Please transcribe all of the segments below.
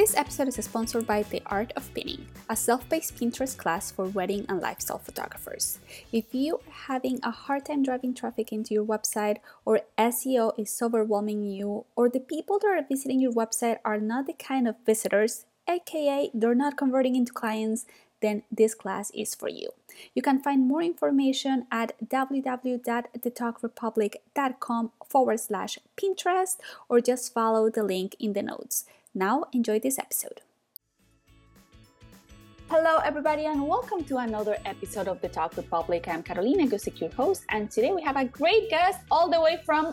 This episode is sponsored by The Art of Pinning, a self paced Pinterest class for wedding and lifestyle photographers. If you are having a hard time driving traffic into your website, or SEO is overwhelming you, or the people that are visiting your website are not the kind of visitors, aka they're not converting into clients, then this class is for you. You can find more information at www.thetogrepublic.com forward slash Pinterest or just follow the link in the notes. Now, enjoy this episode. Hello, everybody, and welcome to another episode of the Tog Republic. I'm Carolina Guzik, your host, and today we have a great guest all the way from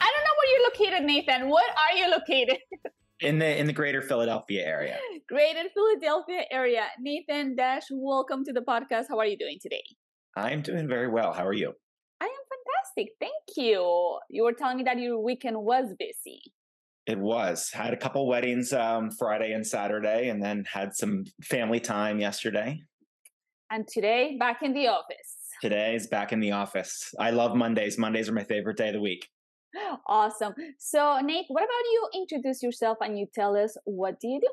I don't know where you're located, Nathan. What are you located? in the in the greater Philadelphia area. Greater Philadelphia area. Nathan Dash, welcome to the podcast. How are you doing today? I'm doing very well. How are you? I am fantastic. Thank you. You were telling me that your weekend was busy. It was. Had a couple weddings um, Friday and Saturday, and then had some family time yesterday. And today, back in the office. Today's back in the office. I love Mondays. Mondays are my favorite day of the week. Awesome. So, Nate, what about you introduce yourself and you tell us what do you do?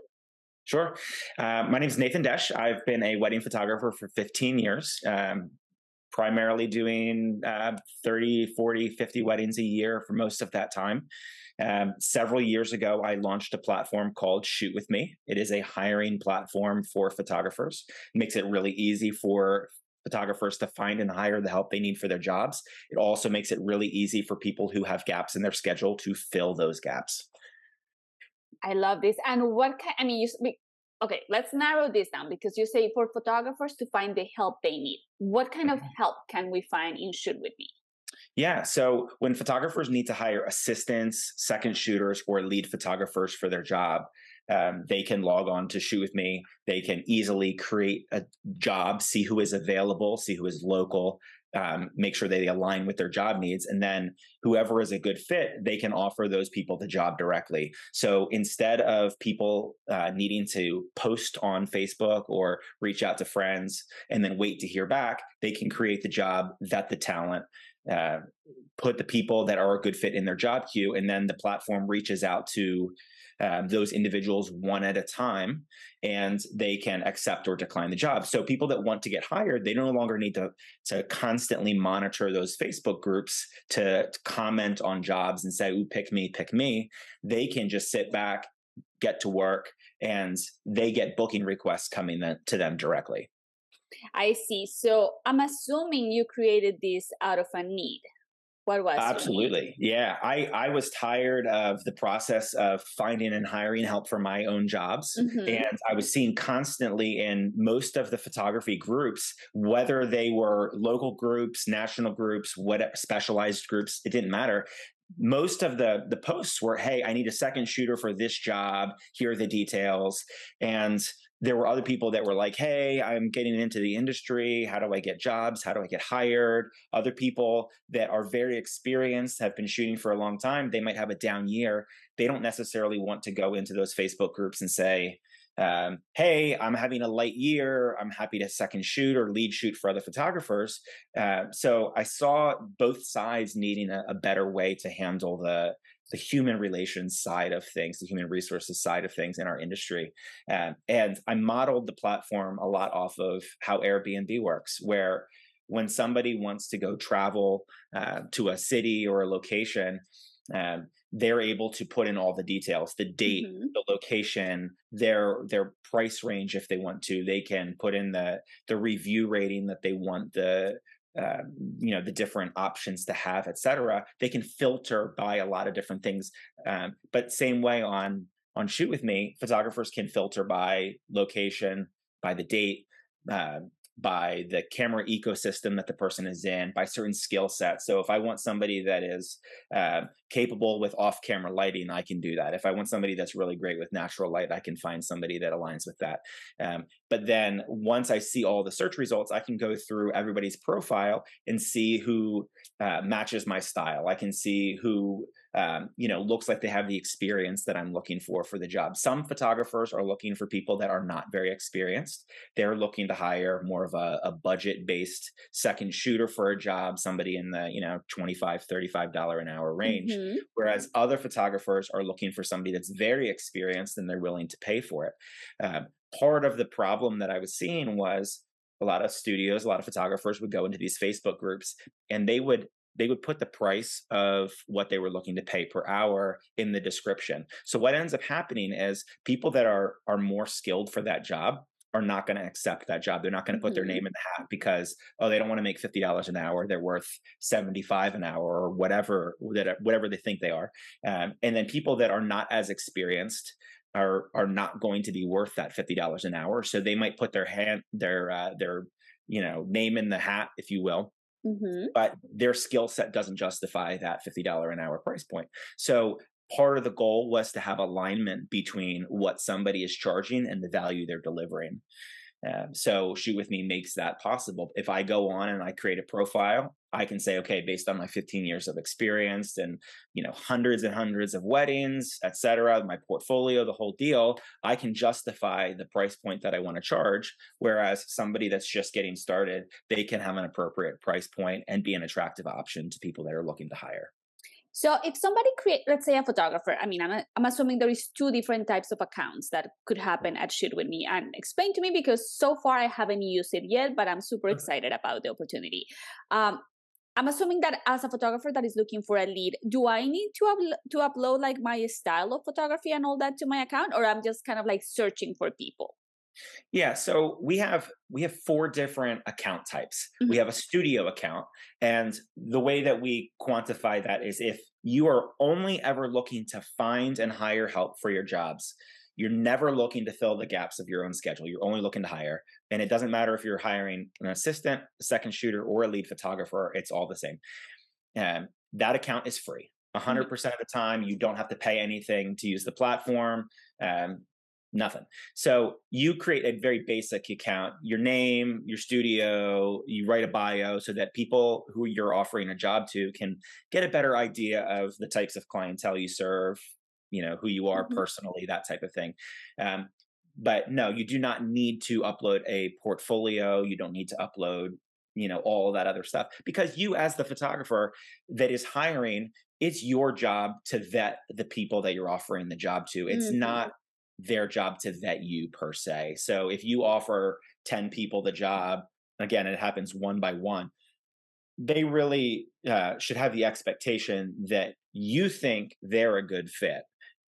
Sure. Uh, my name is Nathan Desh. I've been a wedding photographer for 15 years, um, primarily doing uh, 30, 40, 50 weddings a year for most of that time. Um, several years ago, I launched a platform called Shoot With Me. It is a hiring platform for photographers. It makes it really easy for photographers to find and hire the help they need for their jobs. It also makes it really easy for people who have gaps in their schedule to fill those gaps. I love this. And what kind, I mean, you, okay, let's narrow this down because you say for photographers to find the help they need. What kind of mm-hmm. help can we find in Shoot With Me? Yeah. So when photographers need to hire assistants, second shooters, or lead photographers for their job, um, they can log on to shoot with me. They can easily create a job, see who is available, see who is local, um, make sure they align with their job needs. And then whoever is a good fit, they can offer those people the job directly. So instead of people uh, needing to post on Facebook or reach out to friends and then wait to hear back, they can create the job, vet the talent, uh, put the people that are a good fit in their job queue, and then the platform reaches out to um, those individuals one at a time, and they can accept or decline the job. So people that want to get hired, they no longer need to to constantly monitor those Facebook groups to, comment on jobs and say, "Ooh, pick me, pick me." They can just sit back, get to work, and they get booking requests coming to them directly. I see. So I'm assuming you created this out of a need. What was? Absolutely. Yeah i i was tired of the process of finding and hiring help for my own jobs mm-hmm. and i was seeing constantly in most of the photography groups whether they were local groups national groups what specialized groups it didn't matter. Most of the the posts were hey i need a second shooter for this job. Here are the details and there were other people that were like, Hey, I'm getting into the industry. How do I get jobs? How do I get hired? Other people that are very experienced, have been shooting for a long time, they might have a down year. They don't necessarily want to go into those Facebook groups and say, um, hey, I'm having a light year. I'm happy to second shoot or lead shoot for other photographers. Uh, so I saw both sides needing a, a, better way to handle the the human relations side of things, the human resources side of things in our industry. Um, and I modeled the platform a lot off of how Airbnb works, where when somebody wants to go travel uh, to a city or a location, um, they're able to put in all the details the date mm-hmm. the location their their price range if they want to they can put in the the review rating that they want the uh, you know the different options to have et cetera they can filter by a lot of different things um, but same way on on shoot with me photographers can filter by location by the date uh, by the camera ecosystem that the person is in, by certain skill sets. So if I want somebody that is uh, capable with off-camera lighting, I can do that. If I want somebody that's really great with natural light, I can find somebody that aligns with that. Um, but then once I see all the search results, I can go through everybody's profile and see who uh, matches my style. I can see who um, you know, looks like they have the experience that I'm looking for for the job. Some photographers are looking for people that are not very experienced. They're looking to hire more of a, a budget based second shooter for a job, somebody in the, you know, 25, $35 an hour range. Mm-hmm. Whereas other photographers are looking for somebody that's very experienced and they're willing to pay for it. Uh, part of the problem that I was seeing was a lot of studios, a lot of photographers would go into these Facebook groups and they would they would put the price of what they were looking to pay per hour in the description. So what ends up happening is people that are are more skilled for that job are not going to accept that job. They're not going to put mm-hmm. their name in the hat because oh they don't want to make fifty dollars an hour. They're worth seventy five an hour or whatever that whatever they think they are. Um, and then people that are not as experienced are are not going to be worth that fifty dollars an hour. So they might put their hand their uh, their you know name in the hat, if you will, Mm-hmm. But their skill set doesn't justify that $50 an hour price point. So part of the goal was to have alignment between what somebody is charging and the value they're delivering. Um, so Shoot With Me makes that possible. If I go on and I create a profile, I can say, okay, based on my 15 years of experience and you know hundreds and hundreds of weddings, et cetera, my portfolio, the whole deal, I can justify the price point that I want to charge. Whereas somebody that's just getting started, they can have an appropriate price point and be an attractive option to people that are looking to hire. So if somebody create, let's say a photographer, I mean, I'm, a, I'm assuming there is two different types of accounts that could happen at Shoot With Me and explain to me because so far I haven't used it yet, but I'm super excited about the opportunity. Um, I'm assuming that as a photographer that is looking for a lead, do I need to up- to upload like my style of photography and all that to my account, or I'm just kind of like searching for people? Yeah, so we have we have four different account types. Mm-hmm. We have a studio account, and the way that we quantify that is if you are only ever looking to find and hire help for your jobs. You're never looking to fill the gaps of your own schedule. You're only looking to hire. And it doesn't matter if you're hiring an assistant, a second shooter, or a lead photographer, it's all the same. And that account is free. 100% mm-hmm. of the time, you don't have to pay anything to use the platform. Um, nothing. So you create a very basic account, your name, your studio, you write a bio so that people who you're offering a job to can get a better idea of the types of clientele you serve, you know, who you are mm-hmm. personally, that type of thing. Um, but no, you do not need to upload a portfolio. You don't need to upload, you know, all that other stuff because you, as the photographer that is hiring, it's your job to vet the people that you're offering the job to. It's mm-hmm. not their job to vet you per se. So if you offer 10 people the job, again, it happens one by one, they really uh, should have the expectation that you think they're a good fit.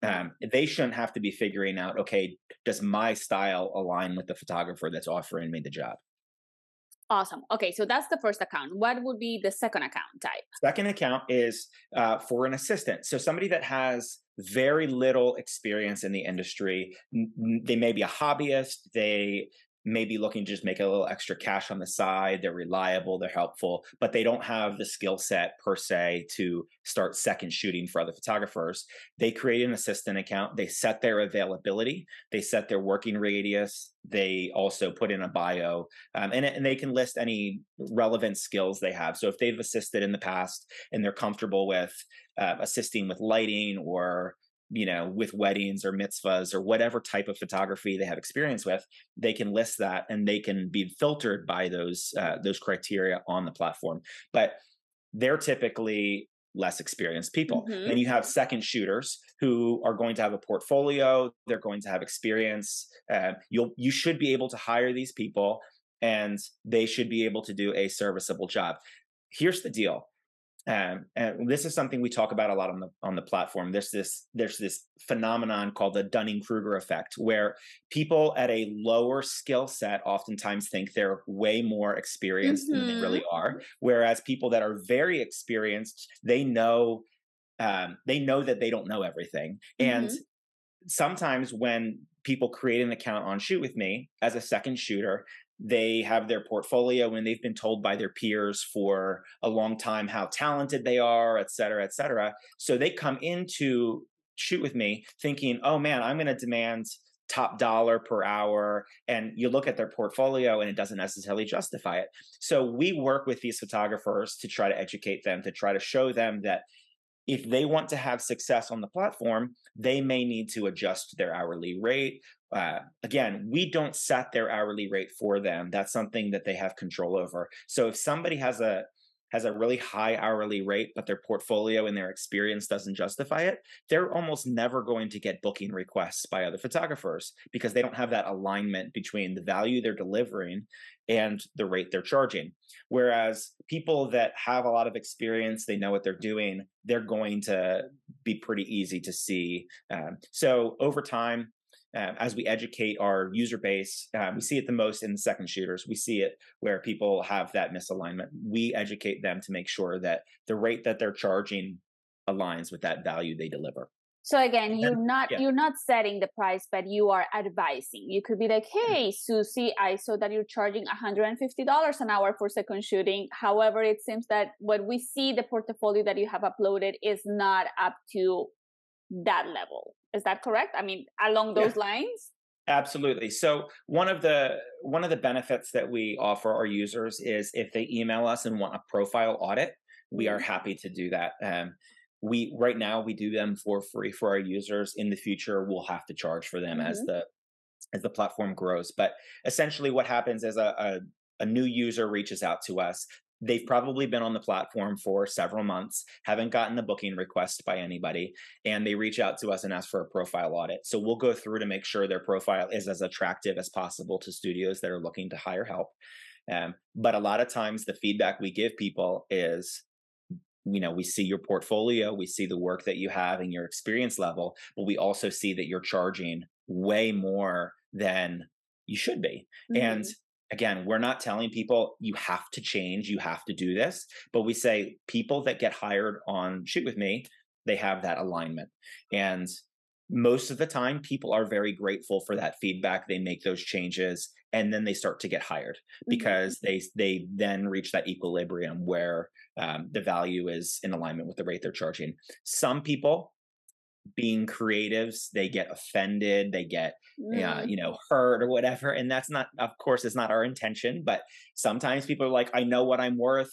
Um, they shouldn't have to be figuring out, okay, does my style align with the photographer that's offering me the job? Awesome. Okay, so that's the first account. What would be the second account type? Second account is uh, for an assistant. So somebody that has very little experience in the industry. They may be a hobbyist. They may be looking to just make a little extra cash on the side. They're reliable, they're helpful, but they don't have the skill set per se to start second shooting for other photographers. They create an assistant account, they set their availability, they set their working radius, they also put in a bio, um, and, and they can list any relevant skills they have. So if they've assisted in the past and they're comfortable with uh, assisting with lighting or you know, with weddings or mitzvahs or whatever type of photography they have experience with, they can list that and they can be filtered by those uh, those criteria on the platform. But they're typically less experienced people. Mm-hmm. And you have second shooters who are going to have a portfolio, they're going to have experience. Uh, you'll you should be able to hire these people and they should be able to do a serviceable job. Here's the deal um, and this is something we talk about a lot on the on the platform. There's this there's this phenomenon called the Dunning Kruger effect, where people at a lower skill set oftentimes think they're way more experienced mm-hmm. than they really mm-hmm. are, whereas people that are very experienced they know um, they know that they don't know everything, mm-hmm. and sometimes when people create an account on Shoot with Me as a second shooter, they have their portfolio and they've been told by their peers for a long time how talented they are, et cetera, et cetera. So they come into shoot with me thinking, oh man, I'm going to demand top dollar per hour and you look at their portfolio and it doesn't necessarily justify it so we work with these photographers to try to educate them to try to show them that if they want to have success on the platform they may need to adjust their hourly rate. Uh, again we don't set their hourly rate for them. That's something that they have control over. So if somebody has a has a really high hourly rate, but their portfolio and their experience doesn't justify it, they're almost never going to get booking requests by other photographers because they don't have that alignment between the value they're delivering and the rate they're charging. Whereas people that have a lot of experience, they know what they're doing, they're going to be pretty easy to see. Um, so over time, um, as we educate our user base, um, we see it the most in second shooters. We see it where people have that misalignment. We educate them to make sure that the rate that they're charging aligns with that value they deliver. So again, you're not yeah. you're not setting the price, but you are advising. You could be like, mm-hmm. "Hey, Susie, I saw that you're charging $150 an hour for second shooting. However, it seems that what we see the portfolio that you have uploaded is not up to that level. Is that correct? I mean, along those yeah. lines? Absolutely. So one of the one of the benefits that we offer our users is if they email us and want a profile audit, we are mm-hmm. happy to do that. Um, we right now we do them for free for our users. In the future, we'll have to charge for them mm-hmm. as the as the platform grows. But essentially, what happens is a, a a new user reaches out to us they've probably been on the platform for several months, haven't gotten a booking request by anybody, and they reach out to us and ask for a profile audit. So we'll go through to make sure their profile is as attractive as possible to studios that are looking to hire help. Um, but a lot of times, the feedback we give people is you know we see your portfolio we see the work that you have and your experience level but we also see that you're charging way more than you should be mm-hmm. and again, we're not telling people you have to change, you have to do this, but we say people that get hired on Shoot With Me, they have that alignment. And most of the time, people are very grateful for that feedback. They make those changes and then they start to get hired mm-hmm. because mm-hmm. they they then reach that equilibrium where um, the value is in alignment with the rate they're charging. Some people being creatives they get offended they get mm. uh, you know hurt or whatever and that's not of course it's not our intention but sometimes people are like i know what i'm worth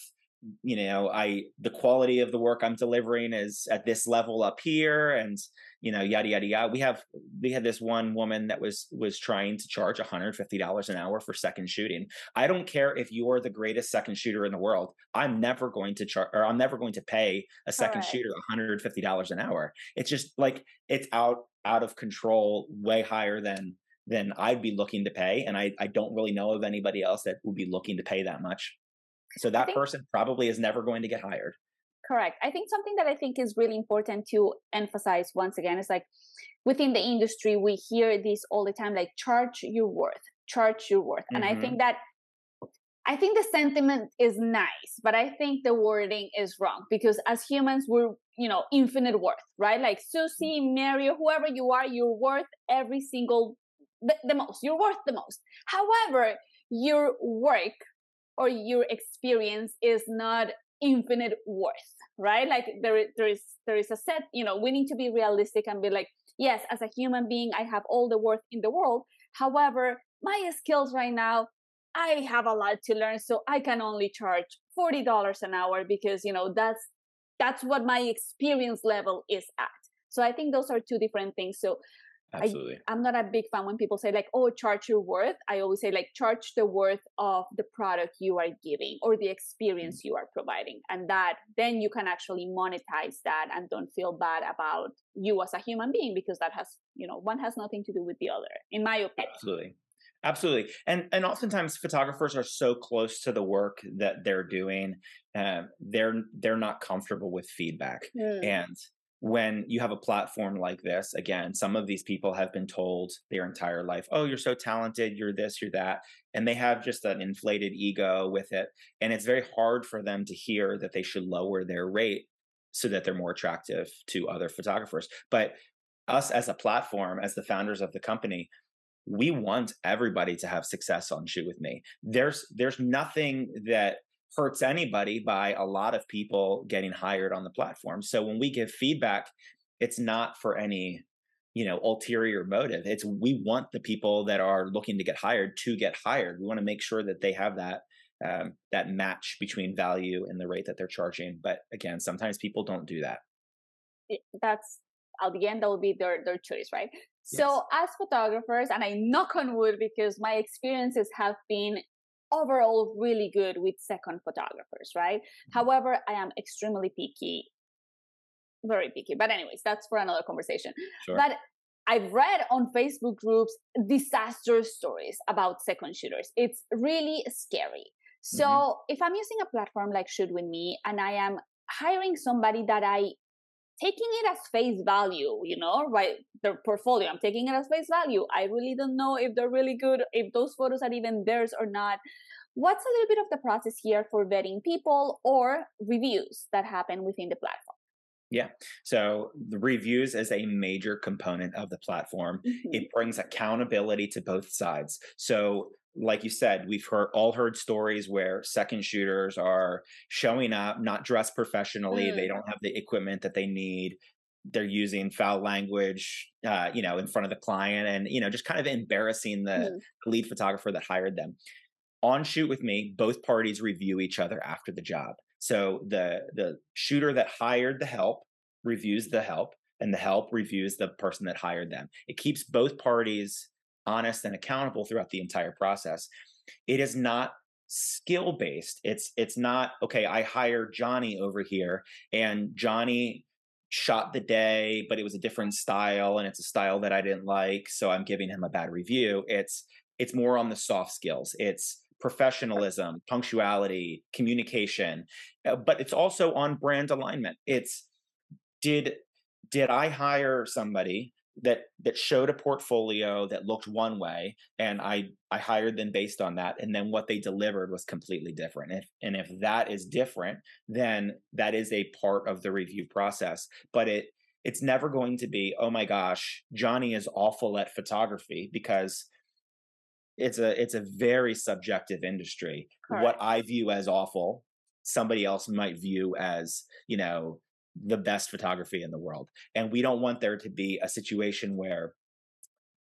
you know i the quality of the work i'm delivering is at this level up here and you know, yada yada yada. We have we had this one woman that was was trying to charge $150 an hour for second shooting. I don't care if you're the greatest second shooter in the world. I'm never going to charge or I'm never going to pay a second right. shooter $150 an hour. It's just like it's out out of control, way higher than than I'd be looking to pay. And I, I don't really know of anybody else that would be looking to pay that much. So that think, person probably is never going to get hired. Correct. I think something that I think is really important to emphasize once again is like within the industry, we hear this all the time like charge your worth, charge your worth. Mm-hmm. And I think mm-hmm. that I think the sentiment is nice, but I think the wording is wrong because as humans, we're, you know, infinite worth, right? Like Susie, Mary, whoever you are, you're worth every single, the, the most. You're worth the most. However, your work or your experience is not infinite worth right? Like there there is there is a set you know we need to be realistic and be like yes as a human being i have all the worth in the world. However my skills right now i have a lot to learn so i can only charge $40 an hour because you know that's that's what my experience level is at. So i think those are two different things. So Absolutely. I, am not a big fan when people say like, "Oh, charge your worth." I always say like, charge the worth of the product you are giving or the experience mm-hmm. you are providing, and that then you can actually monetize that and don't feel bad about you as a human being because that has you know one has nothing to do with the other, in my opinion. Absolutely. Absolutely, and and oftentimes photographers are so close to the work that they're doing, uh, they're they're not comfortable with feedback, mm. and when you have a platform like this, again, some of these people have been told their entire life, oh, you're so talented, you're this, you're that. And they have just an inflated ego with it. And it's very hard for them to hear that they should lower their rate so that they're more attractive to other photographers. But us as a platform, as the founders of the company, we want everybody to have success on shoot with me there's there's nothing that hurts anybody by a lot of people getting hired on the platform. So when we give feedback it's not for any you know ulterior motive. It's we want the people that are looking to get hired to get hired. We want to make sure that they have that um, that match between value and the rate that they're charging but again sometimes people don't do that. That's at the end that will be their their choice right? So as photographers and i knock on wood because my experiences have been overall really good with second photographers right mm-hmm. however i am extremely picky very picky. But anyways, that's for another conversation. Sure. But I've read on Facebook groups disaster stories about second shooters. It's really scary. So mm-hmm. if I'm using a platform like Shoot With Me and I am hiring somebody that I taking it as face value, you know, right? Their portfolio, I'm taking it as face value. I really don't know if they're really good, if those photos are even theirs or not. What's a little bit of the process here for vetting people or reviews that happen within the platform? Yeah. So the reviews is a major component of the platform. Mm-hmm. It brings accountability to both sides. So like you said, we've heard all heard stories where second shooters are showing up, not dressed professionally. Mm. They don't have the equipment that they need. They're using foul language, uh, you know, in front of the client, and you know, just kind of embarrassing the mm. lead photographer that hired them. On shoot with me, both parties review each other after the job. So the the shooter that hired the help reviews the help, and the help reviews the person that hired them. It keeps both parties honest and accountable throughout the entire process. It is not skill based. It's it's not okay. I hire Johnny over here, and Johnny shot the day, but it was a different style, and it's a style that I didn't like, so I'm giving him a bad review. It's it's more on the soft skills. It's professionalism, punctuality, communication, uh, but it's also on brand alignment. It's did did I hire somebody that that showed a portfolio that looked one way and I I hired them based on that and then what they delivered was completely different. If and if that is different, then that is a part of the review process. But it it's never going to be, oh my gosh, Johnny is awful at photography because it's a it's a very subjective industry. Correct. What I view as awful, somebody else might view as, you know, the best photography in the world. And we don't want there to be a situation where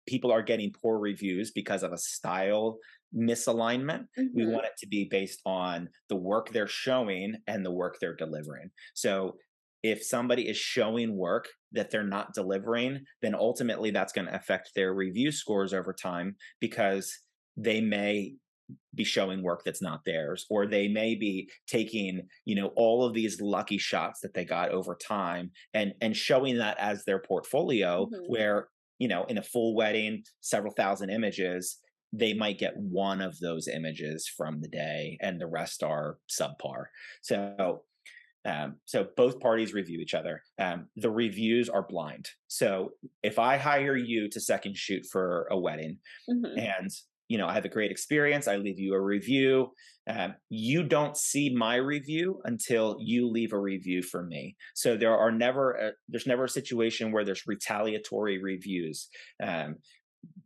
people are getting poor reviews because of a style misalignment. Mm-hmm. We want it to be based on the work they're showing and the work they're delivering. So if somebody is showing work that they're not delivering, then ultimately that's going to affect their review scores over time because they may be showing work that's not theirs or they may be taking you know all of these lucky shots that they got over time and and showing that as their portfolio mm-hmm. where you know in a full wedding several thousand images they might get one of those images from the day and the rest are subpar so um, so both parties review each other. Um, the reviews are blind. So if I hire you to second shoot for a wedding, mm-hmm. and you know I have a great experience, I leave you a review. Um, you don't see my review until you leave a review for me. So there are never a, there's never a situation where there's retaliatory reviews.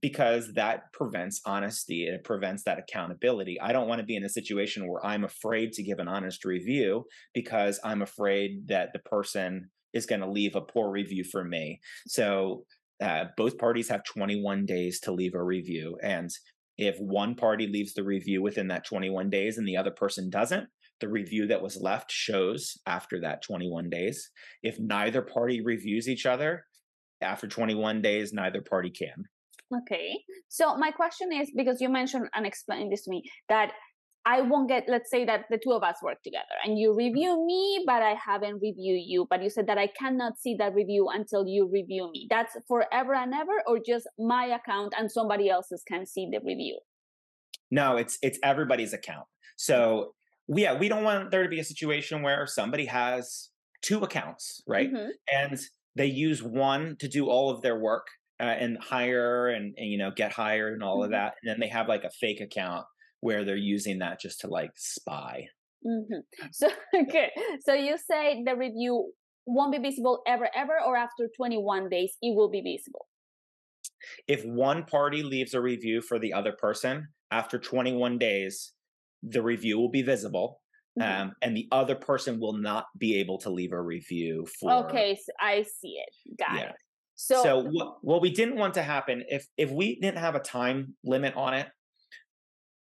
Because that prevents honesty and it prevents that accountability. I don't want to be in a situation where I'm afraid to give an honest review because I'm afraid that the person is going to leave a poor review for me. So uh, both parties have 21 days to leave a review. And if one party leaves the review within that 21 days and the other person doesn't, the review that was left shows after that 21 days. If neither party reviews each other, after 21 days, neither party can. Okay. So my question is because you mentioned and explained this to me that I won't get, let's say that the two of us work together and you review me, but I haven't reviewed you. But you said that I cannot see that review until you review me. That's forever and ever, or just my account and somebody else's can see the review? No, it's it's everybody's account. So yeah, we don't want there to be a situation where somebody has two accounts, right? Mm-hmm. And they use one to do all of their work uh, and hire and, and, you know get hired and all mm-hmm. of that and then they have like a fake account where they're using that just to like spy mm-hmm. so okay so you say the review won't be visible ever ever or after 21 days it will be visible If one party leaves a review for the other person, after 21 days, the review will be visible. Mm-hmm. Um, and the other person will not be able to leave a review for. Okay, so I see it. Got yeah. it. So, so what, what we didn't want to happen if if we didn't have a time limit on it,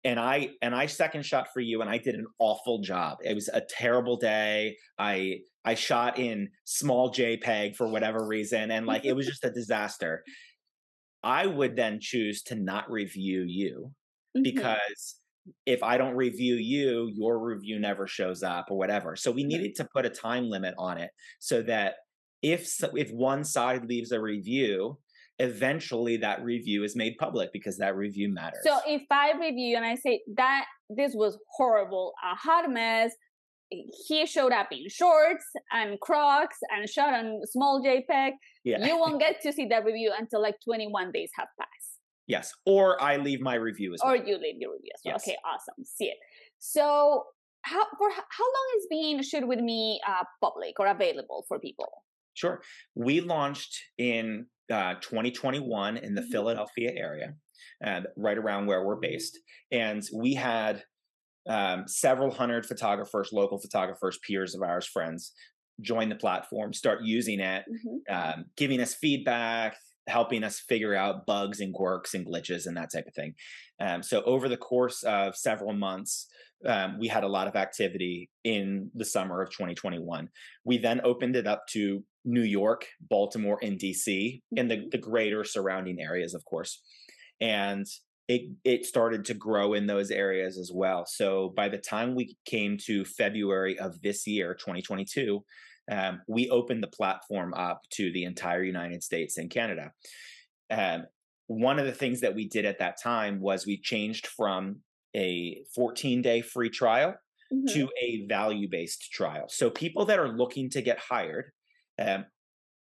and I and I second shot for you, and I did an awful job. It was a terrible day. I I shot in small JPEG for whatever reason, and like it was just a disaster. I would then choose to not review you mm-hmm. because if I don't review you, your review never shows up or whatever. So we needed to put a time limit on it so that if if one side leaves a review, eventually that review is made public because that review matters. So if I review and I say that this was horrible, a hot mess, he showed up in shorts and Crocs and shot on small JPEG, yeah. you won't get to see that review until like 21 days have passed. Yes, or I leave my review as well. Or you leave your review as well. Yes. Okay, awesome. See it. So how for how long is being shoot with me uh, public or available for people? Sure. We launched in uh, 2021 in the mm-hmm. Philadelphia area, uh, right around where we're based, and we had um, several hundred photographers, local photographers, peers of ours, friends, join the platform, start using it, mm-hmm. um, giving us feedback, helping us figure out bugs and quirks and glitches and that type of thing. Um, so over the course of several months, um, we had a lot of activity in the summer of 2021. We then opened it up to New York, Baltimore, and DC, and the, mm-hmm. the greater surrounding areas, of course. And it it started to grow in those areas as well. So by the time we came to February of this year, 2022, um, we opened the platform up to the entire United States and Canada. Um, one of the things that we did at that time was we changed from a 14 day free trial mm-hmm. to a value based trial. So people that are looking to get hired, um,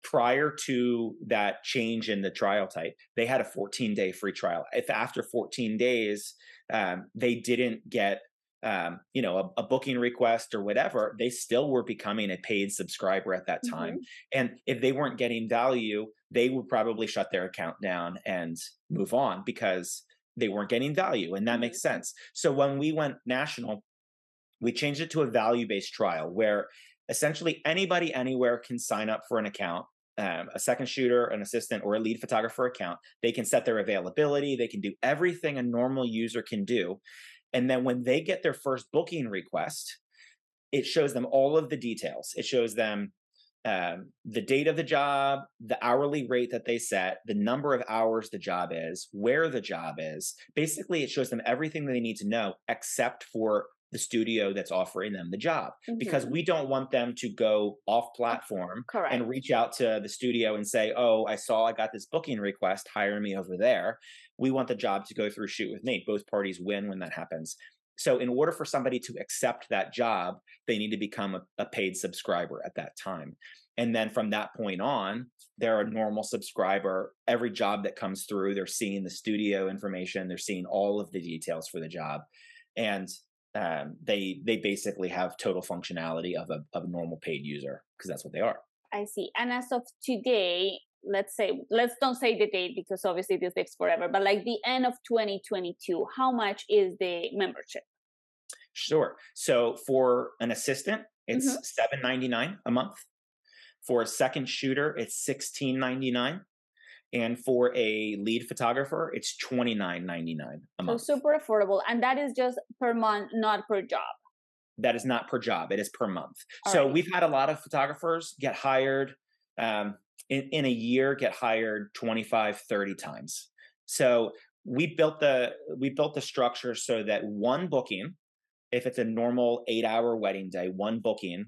prior to that change in the trial type, they had a 14 day free trial. If after 14 days um, they didn't get um, you know a, a, booking request or whatever, they still were becoming a paid subscriber at that time. Mm-hmm. And if they weren't getting value, they would probably shut their account down and move on because they weren't getting value, and that mm-hmm. makes sense. So when we went national, we changed it to a value based trial where essentially anybody anywhere can sign up for an account um, a second shooter, an assistant, or a lead photographer account. They can set their availability. They can do everything a normal user can do. And then when they get their first booking request, it shows them all of the details. It shows them um, the date of the job, the hourly rate that they set, the number of hours the job is, where the job is. Basically, it shows them everything they need to know except for the studio that's offering them the job mm-hmm. because we don't want them to go off platform Correct. and reach out to the studio and say, "Oh, I saw I got this booking request, hire me over there." We want the job to go through shoot with me. Both parties win when that happens. So, in order for somebody to accept that job, they need to become a, a paid subscriber at that time. And then from that point on, they're a normal subscriber. Every job that comes through, they're seeing the studio information, they're seeing all of the details for the job. And um, they they basically have total functionality of a of a normal paid user because that's what they are. I see. And as of today, let's say let's don't say the date because obviously this lives forever, but like the end of 2022, how much is the membership? Sure. So for an assistant, it's mm-hmm. 7.99 a month. For a second shooter, it's 16.99 and for a lead photographer it's twenty nine ninety nine a month. So super affordable, and that is just per month, not per job. That is not per job; it is per month. All so right. we've had a lot of photographers get hired um, in, in a year, get hired 25, 30 times. So we built the we built the structure so that one booking, if it's a normal eight hour wedding day, one booking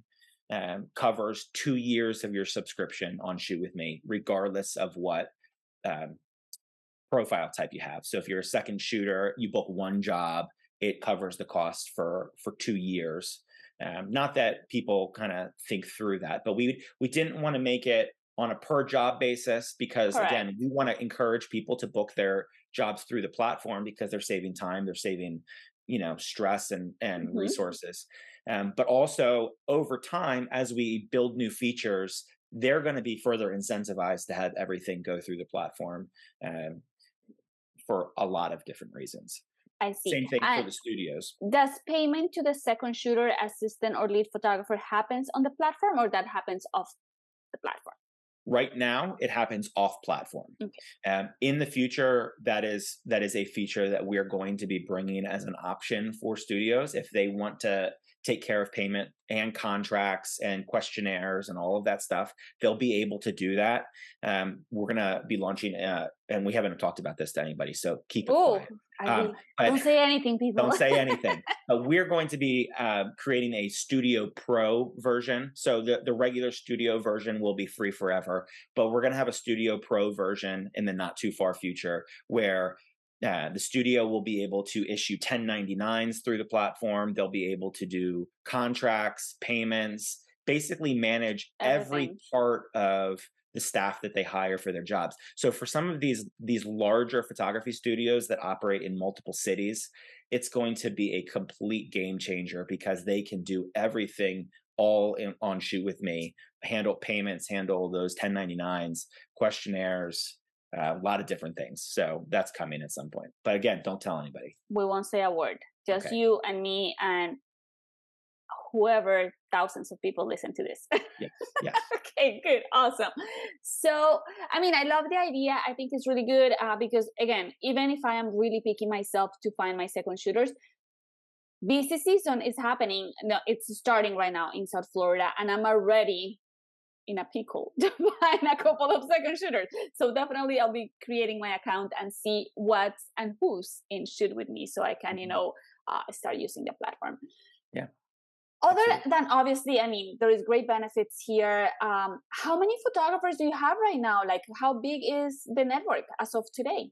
um, covers two years of your subscription on Shoot with Me, regardless of what um, profile type you have. So if you're a second shooter, you book one job, it covers the cost for for two years. Um, not that people kind of think through that, but we we didn't want to make it on a per job basis because Correct. again, we want to encourage people to book their jobs through the platform because they're saving time, they're saving you know stress and and mm-hmm. resources. Um, but also over time, as we build new features, they're going to be further incentivized to have everything go through the platform um, for a lot of different reasons. I see. Same thing and for the studios. Does payment to the second shooter, assistant, or lead photographer happens on the platform, or that happens off the platform? Right now, it happens off platform. Okay. Um, in the future, that is that is a feature that we are going to be bringing as an option for studios if they want to take care of payment and contracts and questionnaires and all of that stuff. They'll be able to do that. Um, we're going to be launching, uh, and we haven't talked about this to anybody, so keep it Ooh, quiet. Um, don't say anything, people. Don't say anything. but we're going to be uh, creating a Studio Pro version. So the, the regular Studio version will be free forever, but we're going to have a Studio Pro version in the not too far future where uh, the studio will be able to issue 1099s through the platform. They'll be able to do contracts, payments, basically manage Everything. every part of the staff that they hire for their jobs. So for some of these these larger photography studios that operate in multiple cities, it's going to be a complete game changer because they can do everything all in, on shoot with me, handle payments, handle those 1099s, questionnaires, uh, a lot of different things. So that's coming at some point. But again, don't tell anybody. We won't say a word. Just okay. you and me and whoever thousands of people listen to this. Yeah. Yeah. okay, good. Awesome. So, I mean, I love the idea. I think it's really good uh, because, again, even if I am really picking myself to find my second shooters, busy season is happening. No, it's starting right now in South Florida, and I'm already in a pickle to find a couple of second shooters. So definitely I'll be creating my account and see what and who's in shoot with me so I can, you mm-hmm. know, uh, start using the platform. Yeah. Other Absolutely. than obviously, I mean, there is great benefits here. Um, how many photographers do you have right now? Like, how big is the network as of today?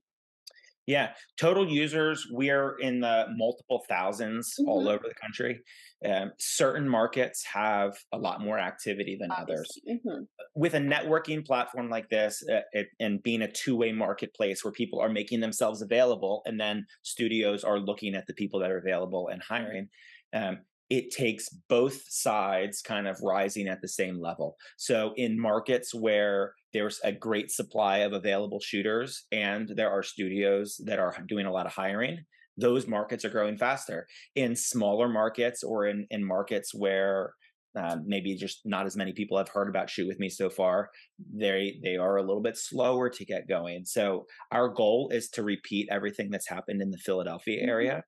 Yeah, total users, we are in the multiple 1000s mm-hmm. all over the country. Um, certain markets have a lot more activity than Obviously. others. Mm-hmm. With a networking platform like this, uh, it, and being a two way marketplace where people are making themselves available, and then studios are looking at the people that are available and hiring. Um, it takes both sides kind of rising at the same level. So, in markets where there's a great supply of available shooters and there are studios that are doing a lot of hiring, those markets are growing faster. In smaller markets or in, in markets where uh, maybe just not as many people have heard about shoot with me so far they they are a little bit slower to get going so our goal is to repeat everything that's happened in the philadelphia mm-hmm. area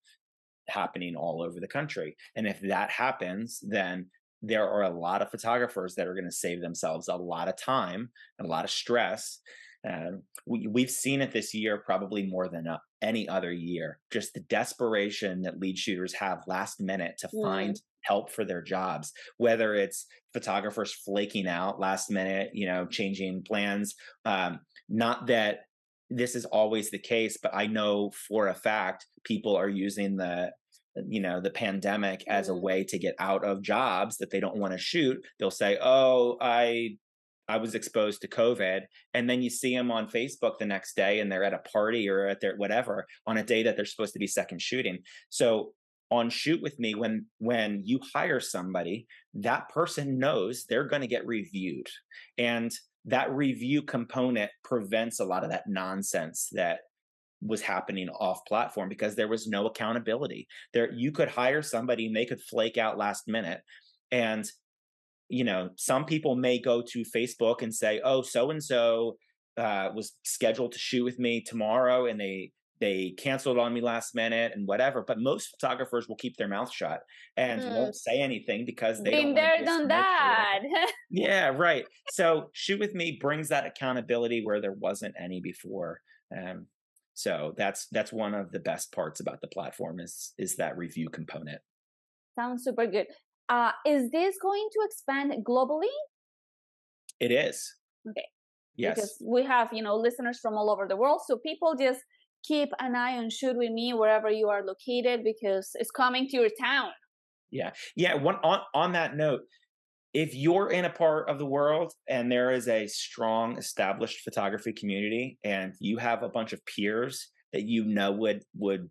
happening all over the country. And if that happens, then there are a lot of photographers that are going to save themselves a lot of time and a lot of stress. We, we've seen it this year probably more than uh, any other year. Just the desperation that lead shooters have last minute to mm. find help for their jobs, whether it's photographers flaking out last minute, you know, changing plans. Um, not that this is always the case, but I know for a fact people are using the you know the pandemic as a mm-hmm. way to get out of jobs that they don't want to shoot they'll say oh i i was exposed to covid and then you see them on facebook the next day and they're at a party or at their whatever on a day that they're supposed to be second shooting so on shoot with me when when you hire somebody that person knows they're going to get reviewed and that review component prevents a lot of that nonsense that was happening off platform because there was no accountability there you could hire somebody and they could flake out last minute and you know some people may go to facebook and say oh so and so was scheduled to shoot with me tomorrow and they they canceled on me last minute and whatever. But most photographers will keep their mouth shut and mm. won't say anything because they been there, done that. yeah, right. So shoot with me brings that accountability where there wasn't any before. Um, so that's that's one of the best parts about the platform is is that review component. Sounds super good. Uh, is this going to expand globally? It is. Okay. Yes. Because we have, you know, listeners from all over the world. So people just keep an eye on shoot with me wherever you are located because it's coming to your town yeah yeah one on on that note if you're in a part of the world and there is a strong established photography community and you have a bunch of peers that you know would would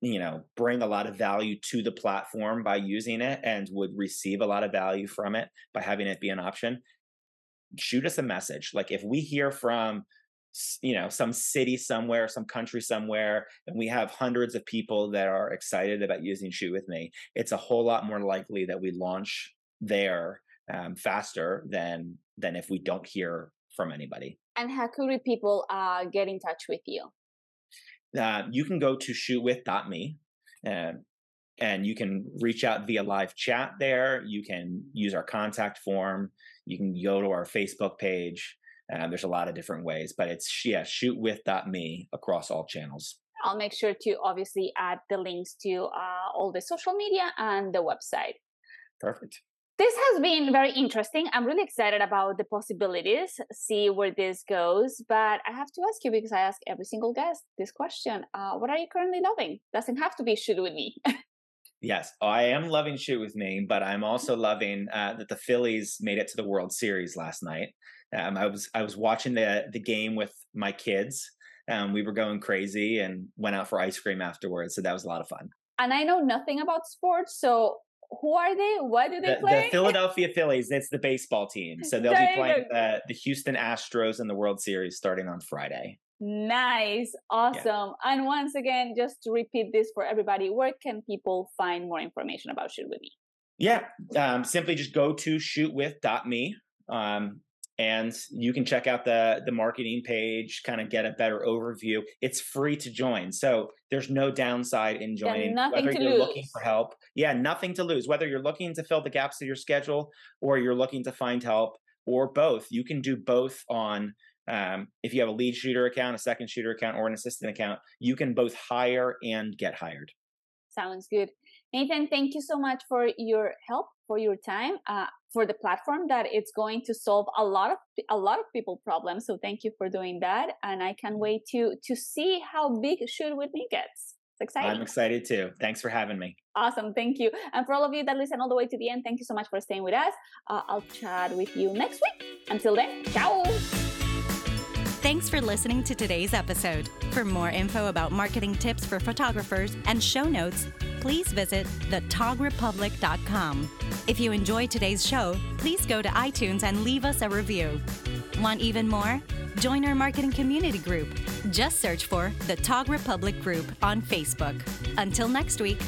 you know bring a lot of value to the platform by using it and would receive a lot of value from it by having it be an option shoot us a message. Like if we hear from you know some city somewhere some country somewhere and we have hundreds of people that are excited about using shoot with me it's a whole lot more likely that we launch there um, faster than than if we don't hear from anybody and how could people uh, get in touch with you uh, you can go to shootwith.me and and you can reach out via live chat there you can use our contact form you can go to our facebook page uh, there's a lot of different ways, but it's yeah, shootwith.me across all channels. I'll make sure to obviously add the links to uh, all the social media and the website. Perfect. This has been very interesting. I'm really excited about the possibilities, see where this goes. But I have to ask you because I ask every single guest this question uh, What are you currently loving? Doesn't have to be shoot with me. yes, I am loving shoot with me, but I'm also loving uh, that the Phillies made it to the World Series last night. Um, I was I was watching the the game with my kids. Um, we were going crazy and went out for ice cream afterwards. So that was a lot of fun. And I know nothing about sports, so who are they? What do they the, play? The Philadelphia Phillies. It's the baseball team. So they'll be playing the, the Houston Astros in the World Series starting on Friday. Nice. Awesome. Yeah. And once again, just to repeat this for everybody, where can people find more information about Shoot With Me? Yeah. Um, simply just go to shootwith.me. Um, and you can check out the the marketing page kind of get a better overview. It's free to join so there's no downside in joining. yeah, whether you're lose. looking for help yeah nothing to lose. Whether you're looking to fill the gaps of your schedule or you're looking to find help or both you can do both on um, if you have a lead shooter account a second shooter account or an assistant account you can both hire and get hired. Sounds good nathan thank you so much for your help for your time uh, for the platform that it's going to solve a lot of a lot of people problems. So thank you for doing that and i can't wait to to see how big shoot with me gets. It's exciting. i'm excited too. Thanks for having me. Awesome. Thank you. And for all of you that listen all the way to the end thank you so much for staying with us. Uh, i'll chat with you next week. Until then ciao. Thanks for listening to today's episode. For more info about marketing tips for photographers and show notes, please visit thetogrepublic.com. If you enjoyed today's show, please go to iTunes and leave us a review. Want even more? Join our marketing community group. Just search for the Tog Republic Group on Facebook. Until next week.